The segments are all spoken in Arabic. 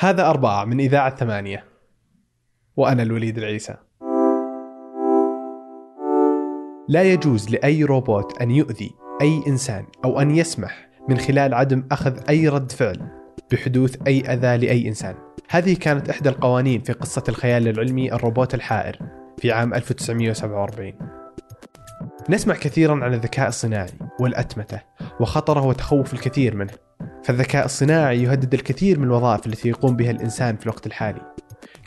هذا أربعة من إذاعة ثمانية. وأنا الوليد العيسى. لا يجوز لأي روبوت أن يؤذي أي إنسان أو أن يسمح من خلال عدم أخذ أي رد فعل بحدوث أي أذى لأي إنسان. هذه كانت إحدى القوانين في قصة الخيال العلمي الروبوت الحائر في عام 1947 نسمع كثيرا عن الذكاء الصناعي والأتمتة وخطره وتخوف الكثير منه. فالذكاء الصناعي يهدد الكثير من الوظائف التي يقوم بها الإنسان في الوقت الحالي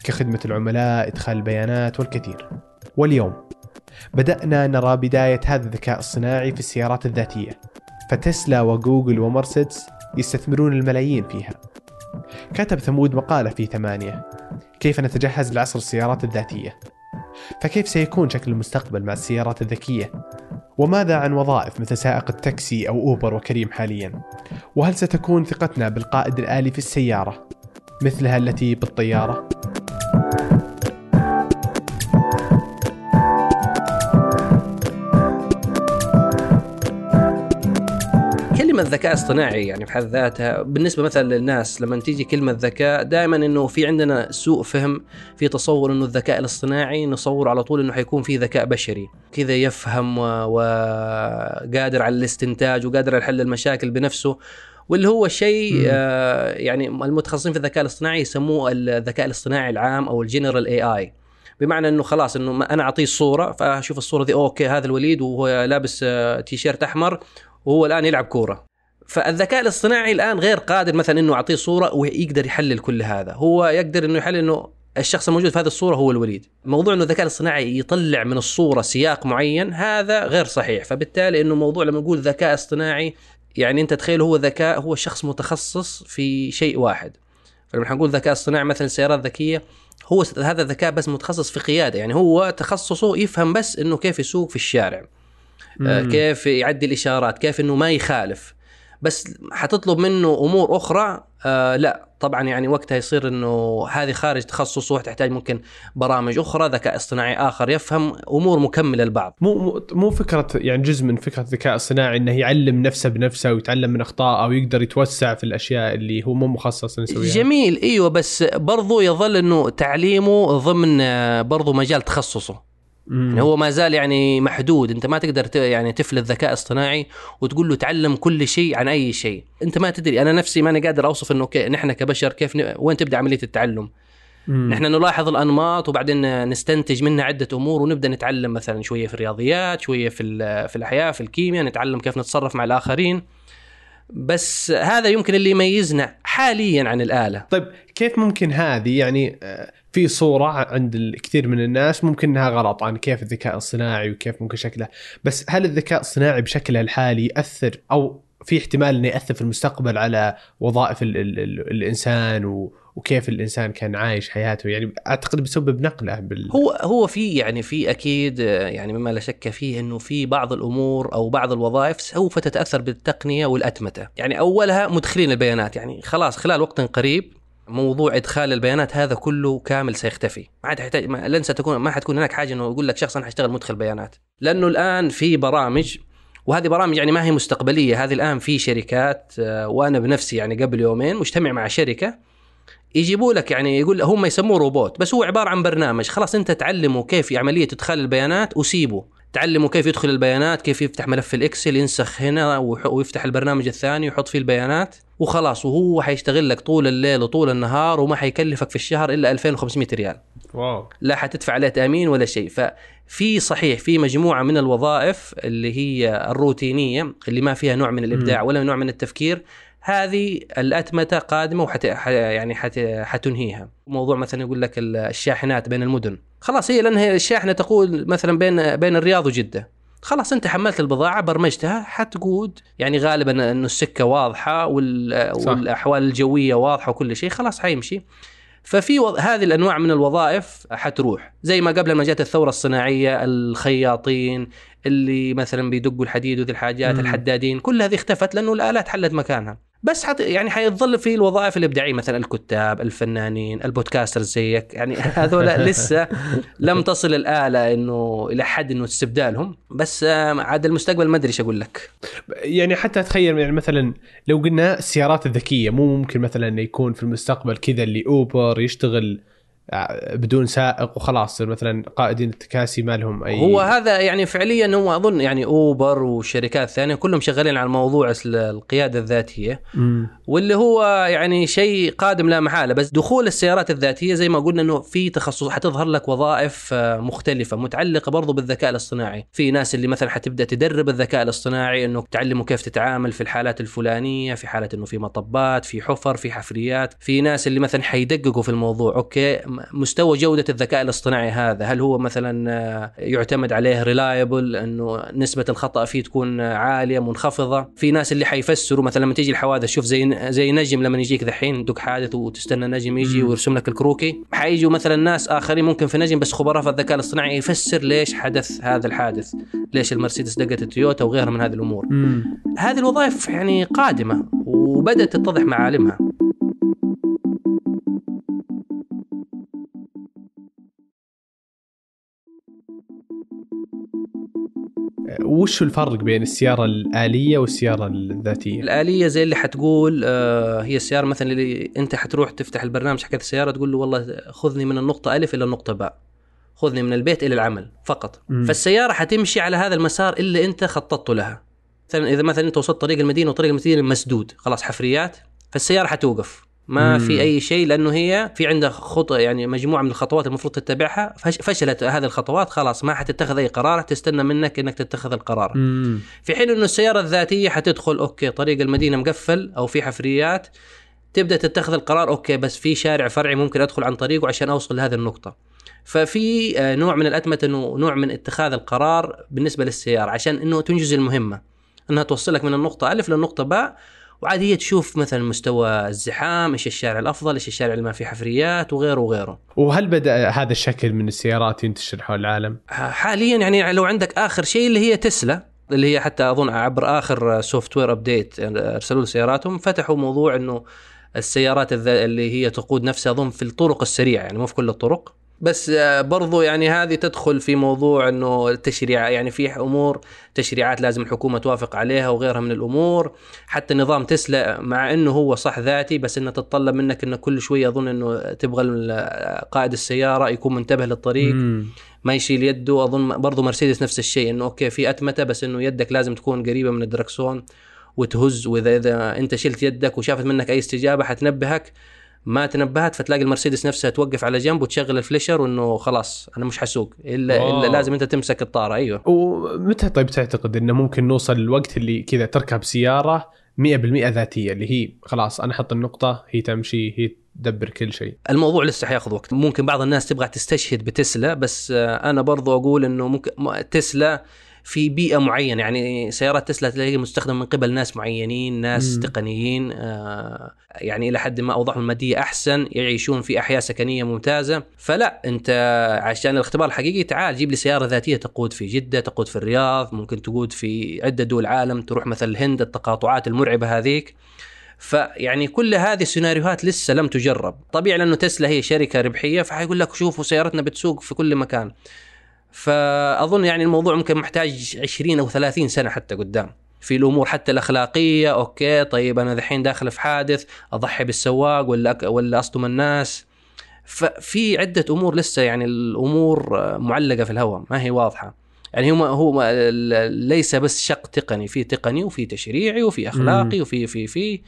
كخدمة العملاء إدخال البيانات والكثير. واليوم بدأنا نرى بداية هذا الذكاء الصناعي في السيارات الذاتية فتسلا وجوجل ومرسيدس يستثمرون الملايين فيها. كتب ثمود مقالة في ثمانية كيف نتجهز لعصر السيارات الذاتية؟ فكيف سيكون شكل المستقبل مع السيارات الذكية؟ وماذا عن وظائف مثل سائق التاكسي أو أوبر وكريم حاليا؟ وهل ستكون ثقتنا بالقائد الآلي في السيارة مثلها التي بالطيارة؟ ذكاء اصطناعي يعني بحد ذاتها. بالنسبة مثلا للناس لما تيجي كلمة ذكاء دائما إنه في عندنا سوء فهم في تصور إنه الذكاء الاصطناعي نصور على طول إنه حيكون في ذكاء بشري. كذا يفهم وقادر على الاستنتاج وقادر على حل المشاكل بنفسه. واللي هو شيء آه يعني المتخصصين في الذكاء الاصطناعي يسموه الذكاء الاصطناعي العام أو ال General AI بمعنى إنه خلاص إنه أنا أعطيه الصورة فأشوف الصورة دي okay هذا الوليد وهو لابس آه، تيشيرت أحمر وهو الآن يلعب كورة. فالذكاء الاصطناعي الآن غير قادر مثلا إنه اعطيه صورة ويقدر يحلل كل هذا. هو يقدر إنه يحلل إنه الشخص الموجود في هذه الصورة هو الوليد. موضوع إنه الذكاء الاصطناعي يطلع من الصورة سياق معين هذا غير صحيح. فبالتالي إنه موضوع لما نقول ذكاء اصطناعي يعني أنت تخيل هو ذكاء هو شخص متخصص في شيء واحد. فلما نقول ذكاء اصطناعي مثلا سيارات ذكية هو هذا الذكاء بس متخصص في قيادة. يعني هو تخصصه يفهم بس إنه كيف يسوق في الشارع. آه، كيف يعدي الاشارات كيف إنه ما يخالف. بس حتطلب منه أمور أخرى آه لا. طبعا يعني وقتها يصير إنه هذه خارج تخصصه تحتاج ممكن برامج أخرى ذكاء اصطناعي آخر يفهم أمور مكملة لبعض مو مو فكرة يعني جزء من فكرة الذكاء الصناعي إنه يعلم نفسه بنفسه ويتعلم من أخطائه ويقدر يتوسع في الأشياء اللي هو مو مخصص إنه يسويها. جميل إيوه بس برضو يظل إنه تعليمه ضمن آه، برضو مجال تخصصه. يعني هو ما زال يعني محدود. انت ما تقدر يعني تفلت ذكاء اصطناعي وتقول له تعلم كل شيء عن أي شيء. انت ما تدري. أنا نفسي ماني قادر أوصف إنه كي- نحن كبشر كيف ن... وين تبدأ عملية التعلم. مم. نحن نلاحظ الأنماط وبعدين نستنتج منها عدة أمور ونبدأ نتعلم مثلا شوية في الرياضيات شوية في في الأحياء في الكيمياء نتعلم كيف نتصرف مع الآخرين. بس هذا يمكن اللي يميزنا حاليا عن الآلة. طيب كيف ممكن هذه يعني آه، في صورة عند الكثير من الناس ممكن إنها غلط عن كيف الذكاء الصناعي وكيف ممكن شكله بس هل الذكاء الصناعي بشكله الحالي يأثر أو في احتمال إنه يأثر في المستقبل على وظائف ال ال ال الإنسان وكيف الإنسان كان عايش حياته؟ يعني أعتقد بسبب نقله بال هو هو في يعني في أكيد آه، يعني مما لا شك فيه إنه في بعض الأمور أو بعض الوظائف سوف تتأثر بالتقنية والأتمتة، يعني أولها مدخلين البيانات يعني خلاص خلال وقت قريب موضوع إدخال البيانات هذا كله كامل سيختفي، ما عاد يحتاج ما لن ستكون ما حتكون هناك حاجة إنه يقول لك شخص أنا حاشتغل مدخل بيانات، لأنه الآن في برامج وهذه برامج يعني ما هي مستقبلية، هذه الآن في شركات آه، وأنا بنفسي يعني قبل يومين مجتمع مع شركة يجيبوا لك يعني يقول هم يسموه روبوت بس هو عبارة عن برنامج. خلاص أنت تعلمه كيف عملية إدخال البيانات وسيبه. تعلمه كيف يدخل البيانات كيف يفتح ملف الإكسل ينسخ هنا ويفتح البرنامج الثاني ويحط فيه البيانات. وخلاص وهو حيشتغل لك طول الليل وطول النهار وما حيكلفك في الشهر إلا 2500 ريال. واو. لا حتدفع عليه تأمين ولا شيء. ففي صحيح في مجموعة من الوظائف اللي هي الروتينية اللي ما فيها نوع من الإبداع ولا نوع من التفكير هذه الأتمتة قادمة وحت يعني حت حتنهيها. موضوع مثلا يقول لك ال- الشاحنات بين المدن. خلاص هي لأن الشاحنة تقول مثلا بين بين الرياض وجدة. خلاص أنت حملت البضاعة برمجتها حتقود يعني غالبا إنه السكة واضحة. والأحوال الجوية واضحة وكل شيء. خلاص حيمشي. ففي وض... هذه الأنواع من الوظائف حتروح. زي ما قبل ما جت الثورة الصناعية الخياطين اللي مثلا بيدقوا الحديد وذي الحاجات مم. الحدادين كل هذه اختفت لأنه الآلات حلت مكانها. بس حت يعني حيظل في الوظائف الإبداعية مثلا الكتاب، الفنانين، البودكاسترز زيك، يعني هذول لسه لم تصل الآلة إنه إلى حد إنه استبدالهم، بس آه، عاد المستقبل ما أدري إيش أقول لك. يعني حتى أتخيل يعني مثلا لو قلنا السيارات الذكية مو ممكن مثلا يكون في المستقبل كذا اللي أوبر يشتغل بدون سائق وخلاص مثلا قائدين التكاسي ما لهم اي هو هذا يعني فعليا هو أظن يعني أوبر وشركات ثانية كلهم شغالين على موضوع القيادة الذاتية مم. واللي هو يعني شيء قادم لا محالة بس دخول السيارات الذاتية زي ما قلنا إنه في تخصص حتظهر لك وظائف آه، مختلفة متعلقة برضو بالذكاء الاصطناعي في ناس اللي مثلا حتبدأ تدرب الذكاء الاصطناعي إنه تعلمه كيف تتعامل في الحالات الفلانية في حالة إنه في مطبات في حفر في حفريات في ناس اللي مثلا حيدققوا في الموضوع okay مستوى جودة الذكاء الاصطناعي هذا؟ هل هو مثلا آه، يعتمد عليه reliable إنه نسبة الخطأ فيه تكون عالية منخفضة؟ في ناس اللي حيفسروا مثلا لما تيجي الحوادث شوف زي زي نجم لما يجيك ذحين دوك حادث وتستنى نجم يجي. ويرسم لك الكروكي. حيجوا مثلا ناس آخرين ممكن في نجم بس خبراء في الذكاء الاصطناعي يفسر ليش حدث هذا الحادث ليش المرسيدس دقت التويوتا وغيرها من هذه الأمور. مم. هذه الوظائف يعني قادمة وبدأت تتضح معالمها وش الفرق بين السيارة الآلية والسيارة الذاتية؟ الآلية زي اللي حتقول آه هي السيارة مثلا اللي أنت حتروح تفتح البرنامج حق السيارة تقول له والله خذني من النقطة ألف إلى النقطة باء خذني من البيت إلى العمل فقط مم. فالسيارة حتمشي على هذا المسار اللي أنت خططته لها مثلا إذا مثلا أنت وصلت طريق المدينة وطريق المدينة مسدود خلاص حفريات فالسيارة حتوقف ما مم. في أي شيء لأنه هي في عندها خطة يعني مجموعة من الخطوات المفروض تتبعها فش- فشلت هذه الخطوات خلاص ما حتتخذ أي قرار تستنى منك إنك تتخذ القرار مم. في حين إنه السيارة الذاتية حتدخل okay طريق المدينة مقفل أو في حفريات تبدأ تتخذ القرار okay بس في شارع فرعي ممكن أدخل عن طريقه عشان أوصل لهذه النقطة ففي آه، نوع من الأتمتة انه نوع من اتخاذ القرار بالنسبة للسيارة عشان إنه تنجز المهمة إنها توصلك من النقطة ألف للنقطه باء وعاد هي تشوف مثلا مستوى الزحام إيش الشارع الأفضل إيش الشارع اللي ما فيه حفريات وغيره وغيره وهل بدأ هذا الشكل من السيارات ينتشر حول العالم؟ حاليا يعني لو عندك آخر شيء اللي هي تسلا اللي هي حتى أظن عبر آخر software update أرسلوا سياراتهم فتحوا موضوع إنه السيارات اللي هي تقود نفسها أظن في الطرق السريعة يعني مو في كل الطرق بس آه، برضو يعني هذه تدخل في موضوع إنه التشريع يعني في أمور تشريعات لازم الحكومة توافق عليها وغيرها من الأمور. حتى نظام تسلا مع إنه هو صح ذاتي بس إنه تتطلب منك إنه كل شوية اظن إنه تبغى قائد السيارة يكون منتبه للطريق مم. ما يشيل يده. أظن برضو مرسيدس نفس الشيء إنه okay في اتمته بس إنه يدك لازم تكون قريبة من الدركسون وتهز واذا إذا أنت شلت يدك وشافت منك أي استجابة حتنبهك. ما تنبهت فتلاقي المرسيدس نفسها توقف على جنب وتشغل ال flasher وإنه خلاص أنا مش حسوق إلا wow. إلا لازم أنت تمسك الطاره أيوه. ومتى طيب تعتقد إنه ممكن نوصل للوقت اللي كذا تركب سيارة 100% ذاتية اللي هي خلاص أنا أحط النقطة هي تمشي هي تدبر كل شيء؟ الموضوع لسه حياخذ وقت. ممكن بعض الناس تبغى تستشهد بتسلا بس آه، أنا برضو أقول إنه ممكن تسلا في بيئة معينة. يعني سيارات تسلا تلاقي مستخدمه من قبل ناس معينين ناس مم. تقنيين آه، يعني إلى حد ما أوضاعهم المادية أحسن يعيشون في أحياء سكنية ممتازة. فلا أنت عشان الاختبار الحقيقي تعال جيب لي سيارة ذاتية تقود في جدة تقود في الرياض ممكن تقود في عدة دول العالم تروح مثلا الهند التقاطعات المرعبة هذيك. فيعني كل هذه السيناريوهات لسه لم تجرب. طبيعي لأنه تسلا هي شركة ربحية فحيقول لك شوفوا سيارتنا بتسوق في كل مكان. فأظن يعني الموضوع ممكن محتاج 20 أو 30 سنة حتى قدام. في الأمور حتى الأخلاقية أوكي طيب أنا ذحين داخل في حادث أضحي بالسواق ولا أك- ولا أصدم الناس. ففي عدة أمور لسه يعني الأمور معلقة في الهواء ما هي واضحة. يعني هو هو ليس بس شق تقني في تقني وفي تشريعي وفي أخلاقي وفي في في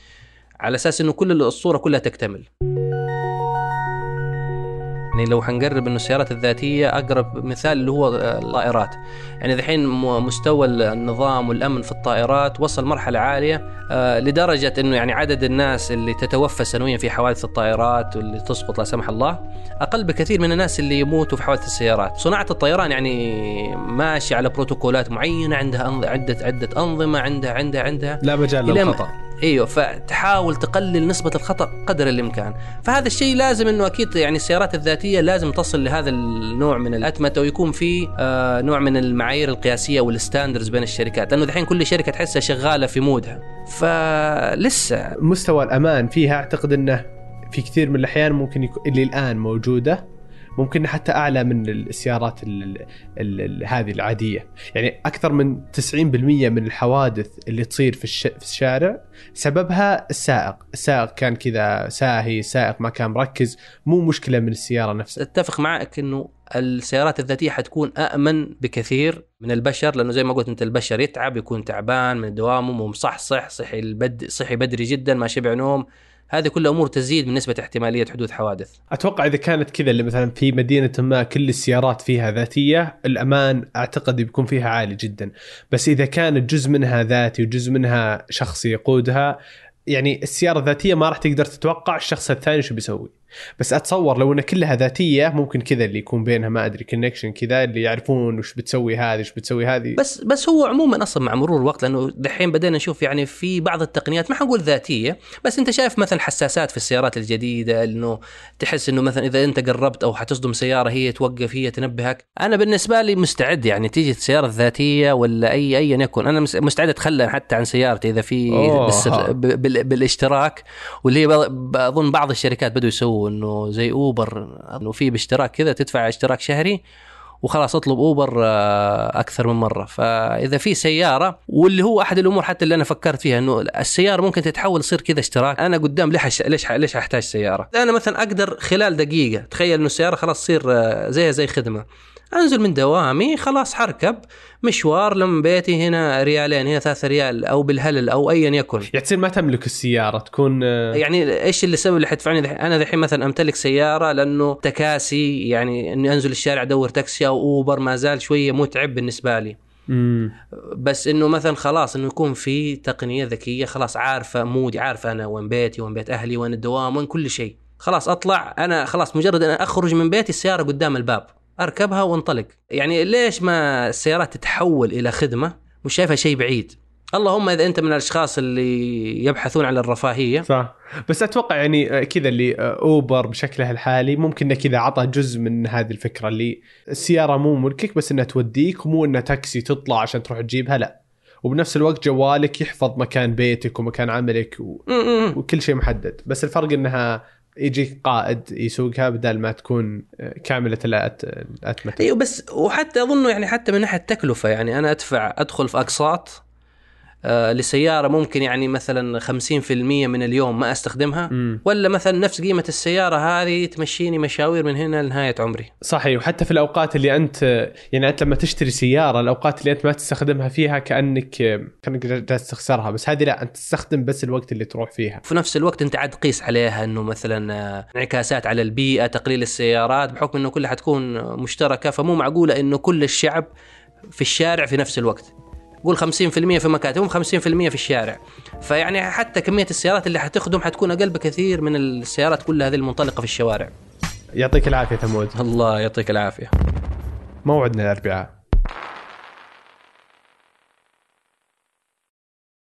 على أساس إنه كل الصورة كلها تكتمل. يعني لو حنقرب إنه السيارات الذاتية أقرب مثال اللي هو الطائرات. يعني ذحين مستوى النظام والأمن في الطائرات وصل مرحلة عالية آه، لدرجة إنه يعني عدد الناس اللي تتوفى سنويا في حوادث الطائرات واللي تسقط لا سمح الله أقل بكثير من الناس اللي يموتوا في حوادث السيارات. صناعة الطيران يعني ماشية على بروتوكولات معينة عندها عدة عدة أنظمة عندها عندها عندها لا مجال للخطأ. إيوه فتحاول تقلل نسبة الخطأ قدر الإمكان. فهذا الشيء لازم إنه أكيد يعني السيارات الذاتية لازم تصل لهذا النوع من الأتمتة ويكون في آه نوع من المعايير القياسية والستاندرز بين الشركات. لأنه دحين كل شركة تحسها شغالة في مودها. فلسه مستوى الأمان فيها أعتقد إنه في كثير من الأحيان ممكن يكون اللي الآن موجودة ممكن حتى أعلى من السيارات ال ال ال هذه العادية. يعني أكثر من 90% من الحوادث اللي تصير في, الش في الشارع سببها السائق. السائق كان كذا ساهي سائق ما كان مركز مو مشكلة من السيارة نفسها. أتفق معك إنه السيارات الذاتية حتكون امن بكثير من البشر لأنه زي ما قلت أنت البشر يتعب يكون تعبان من دوامه ومصحصح صحي البد صحي بدري جدا ما شبع نوم هذه كلها أمور تزيد من نسبة احتمالية حدوث حوادث. أتوقع إذا كانت كذا اللي مثلا في مدينة ما كل السيارات فيها ذاتية، الأمان أعتقد بيكون فيها عالي جدا، بس إذا كانت جزء منها ذاتي وجزء منها شخص يقودها يعني السيارة الذاتية ما راح تقدر تتوقع الشخص الثاني شو بيسوي. بس أتصور لو انها كلها ذاتية ممكن كذا اللي يكون بينها ما أدري كونكشن كذا اللي يعرفون وش بتسوي هذه وش بتسوي هذه. بس بس هو عموما أصلا مع مرور الوقت لأنه دحين بدينا نشوف يعني في بعض التقنيات ما حنقول ذاتية بس أنت شايف مثلا حساسات في السيارات الجديدة إنه تحس إنه مثلا إذا أنت قربت أو حتصدم سيارة هي توقف هي تنبهك. أنا بالنسبة لي مستعد يعني تيجي السيارة الذاتية ولا أي ايا يكن أنا مستعد أتخلى حتى عن سيارتي إذا في بالاشتراك. واللي هي اظن بعض الشركات بدوا يسووا إنه زي أوبر إنه في باشتراك كذا تدفع اشتراك شهري وخلاص أطلب أوبر آه، أكثر من مرة. فإذا في سيارة واللي هو أحد الأمور حتى اللي أنا فكرت فيها إنه السيارة ممكن تتحول تصير كذا اشتراك أنا قدام ليش ليش ليش أحتاج سيارة؟ أنا مثلا أقدر خلال دقيقة تخيل إنه السيارة خلاص تصير آه، زيها زي خدمة. أنزل من دوامي خلاص حركب. مشوار لما بيتي هنا ريالين هنا ثلاثة ريال أو بالهلل أو ايا يكن. يعني تصير ما تملك السيارة تكون آه، يعني إيش اللي السبب اللي حيدفعني أنا الحين مثلا أمتلك سيارة لأنه تكاسي يعني إني أنزل الشارع أدور تاكسي أو أوبر ما زال شوية متعب بالنسبة لي. مم. بس إنه مثلا خلاص إنه يكون في تقنية ذكية خلاص عارفة مودي عارفة أنا وين بيتي وين بيت أهلي وين الدوام وين كل شيء. خلاص أطلع أنا خلاص مجرد أنا أخرج من بيتي السيارة قدام الباب. أركبها وانطلق. يعني ليش ما السيارات تتحول إلى خدمة؟ مش شايفها شيء بعيد. اللهم إذا أنت من الأشخاص اللي يبحثون عن الرفاهية. صح. بس أتوقع يعني كذا اللي أوبر بشكلها الحالي ممكن كذا عطى جزء من هذه الفكرة اللي السيارة مو ملكك بس إنها توديك ومو إنها تاكسي تطلع عشان تروح تجيبها لا. وبنفس الوقت جوالك يحفظ مكان بيتك ومكان عملك و... وكل شيء محدد. بس الفرق إنها يجيك قائد يسوقها بدل ما تكون كاملة الأتمتة. أيوه بس وحتى أظنه يعني حتى من ناحية التكلفة يعني أنا أدفع أدخل في أقساط آه، لسيارة ممكن يعني مثلا 50% من اليوم ما أستخدمها م. ولا مثلا نفس قيمة السيارة هذه تمشيني مشاوير من هنا لنهاية عمري. صحيح وحتى في الأوقات اللي أنت يعني أنت لما تشتري سيارة الأوقات اللي أنت ما تستخدمها فيها كأنك كأنك جالس تخسرها بس هذه لا أنت تستخدم بس الوقت اللي تروح فيها. في نفس الوقت أنت عاد تقيس عليها إنه مثلا آه، انعكاسات على البيئة تقليل السيارات بحكم إنه كلها حتكون مشتركة فمو معقولة إنه كل الشعب في الشارع في نفس الوقت. قول 50% في مكاتبهم 50% في الشارع. فيعني حتى كمية السيارات اللي حتخدم حتكون أقل بكثير من السيارات كلها هذه المنطلقة في الشوارع. يعطيك العافية ثمود. الله يعطيك العافية. موعدنا الاربعاء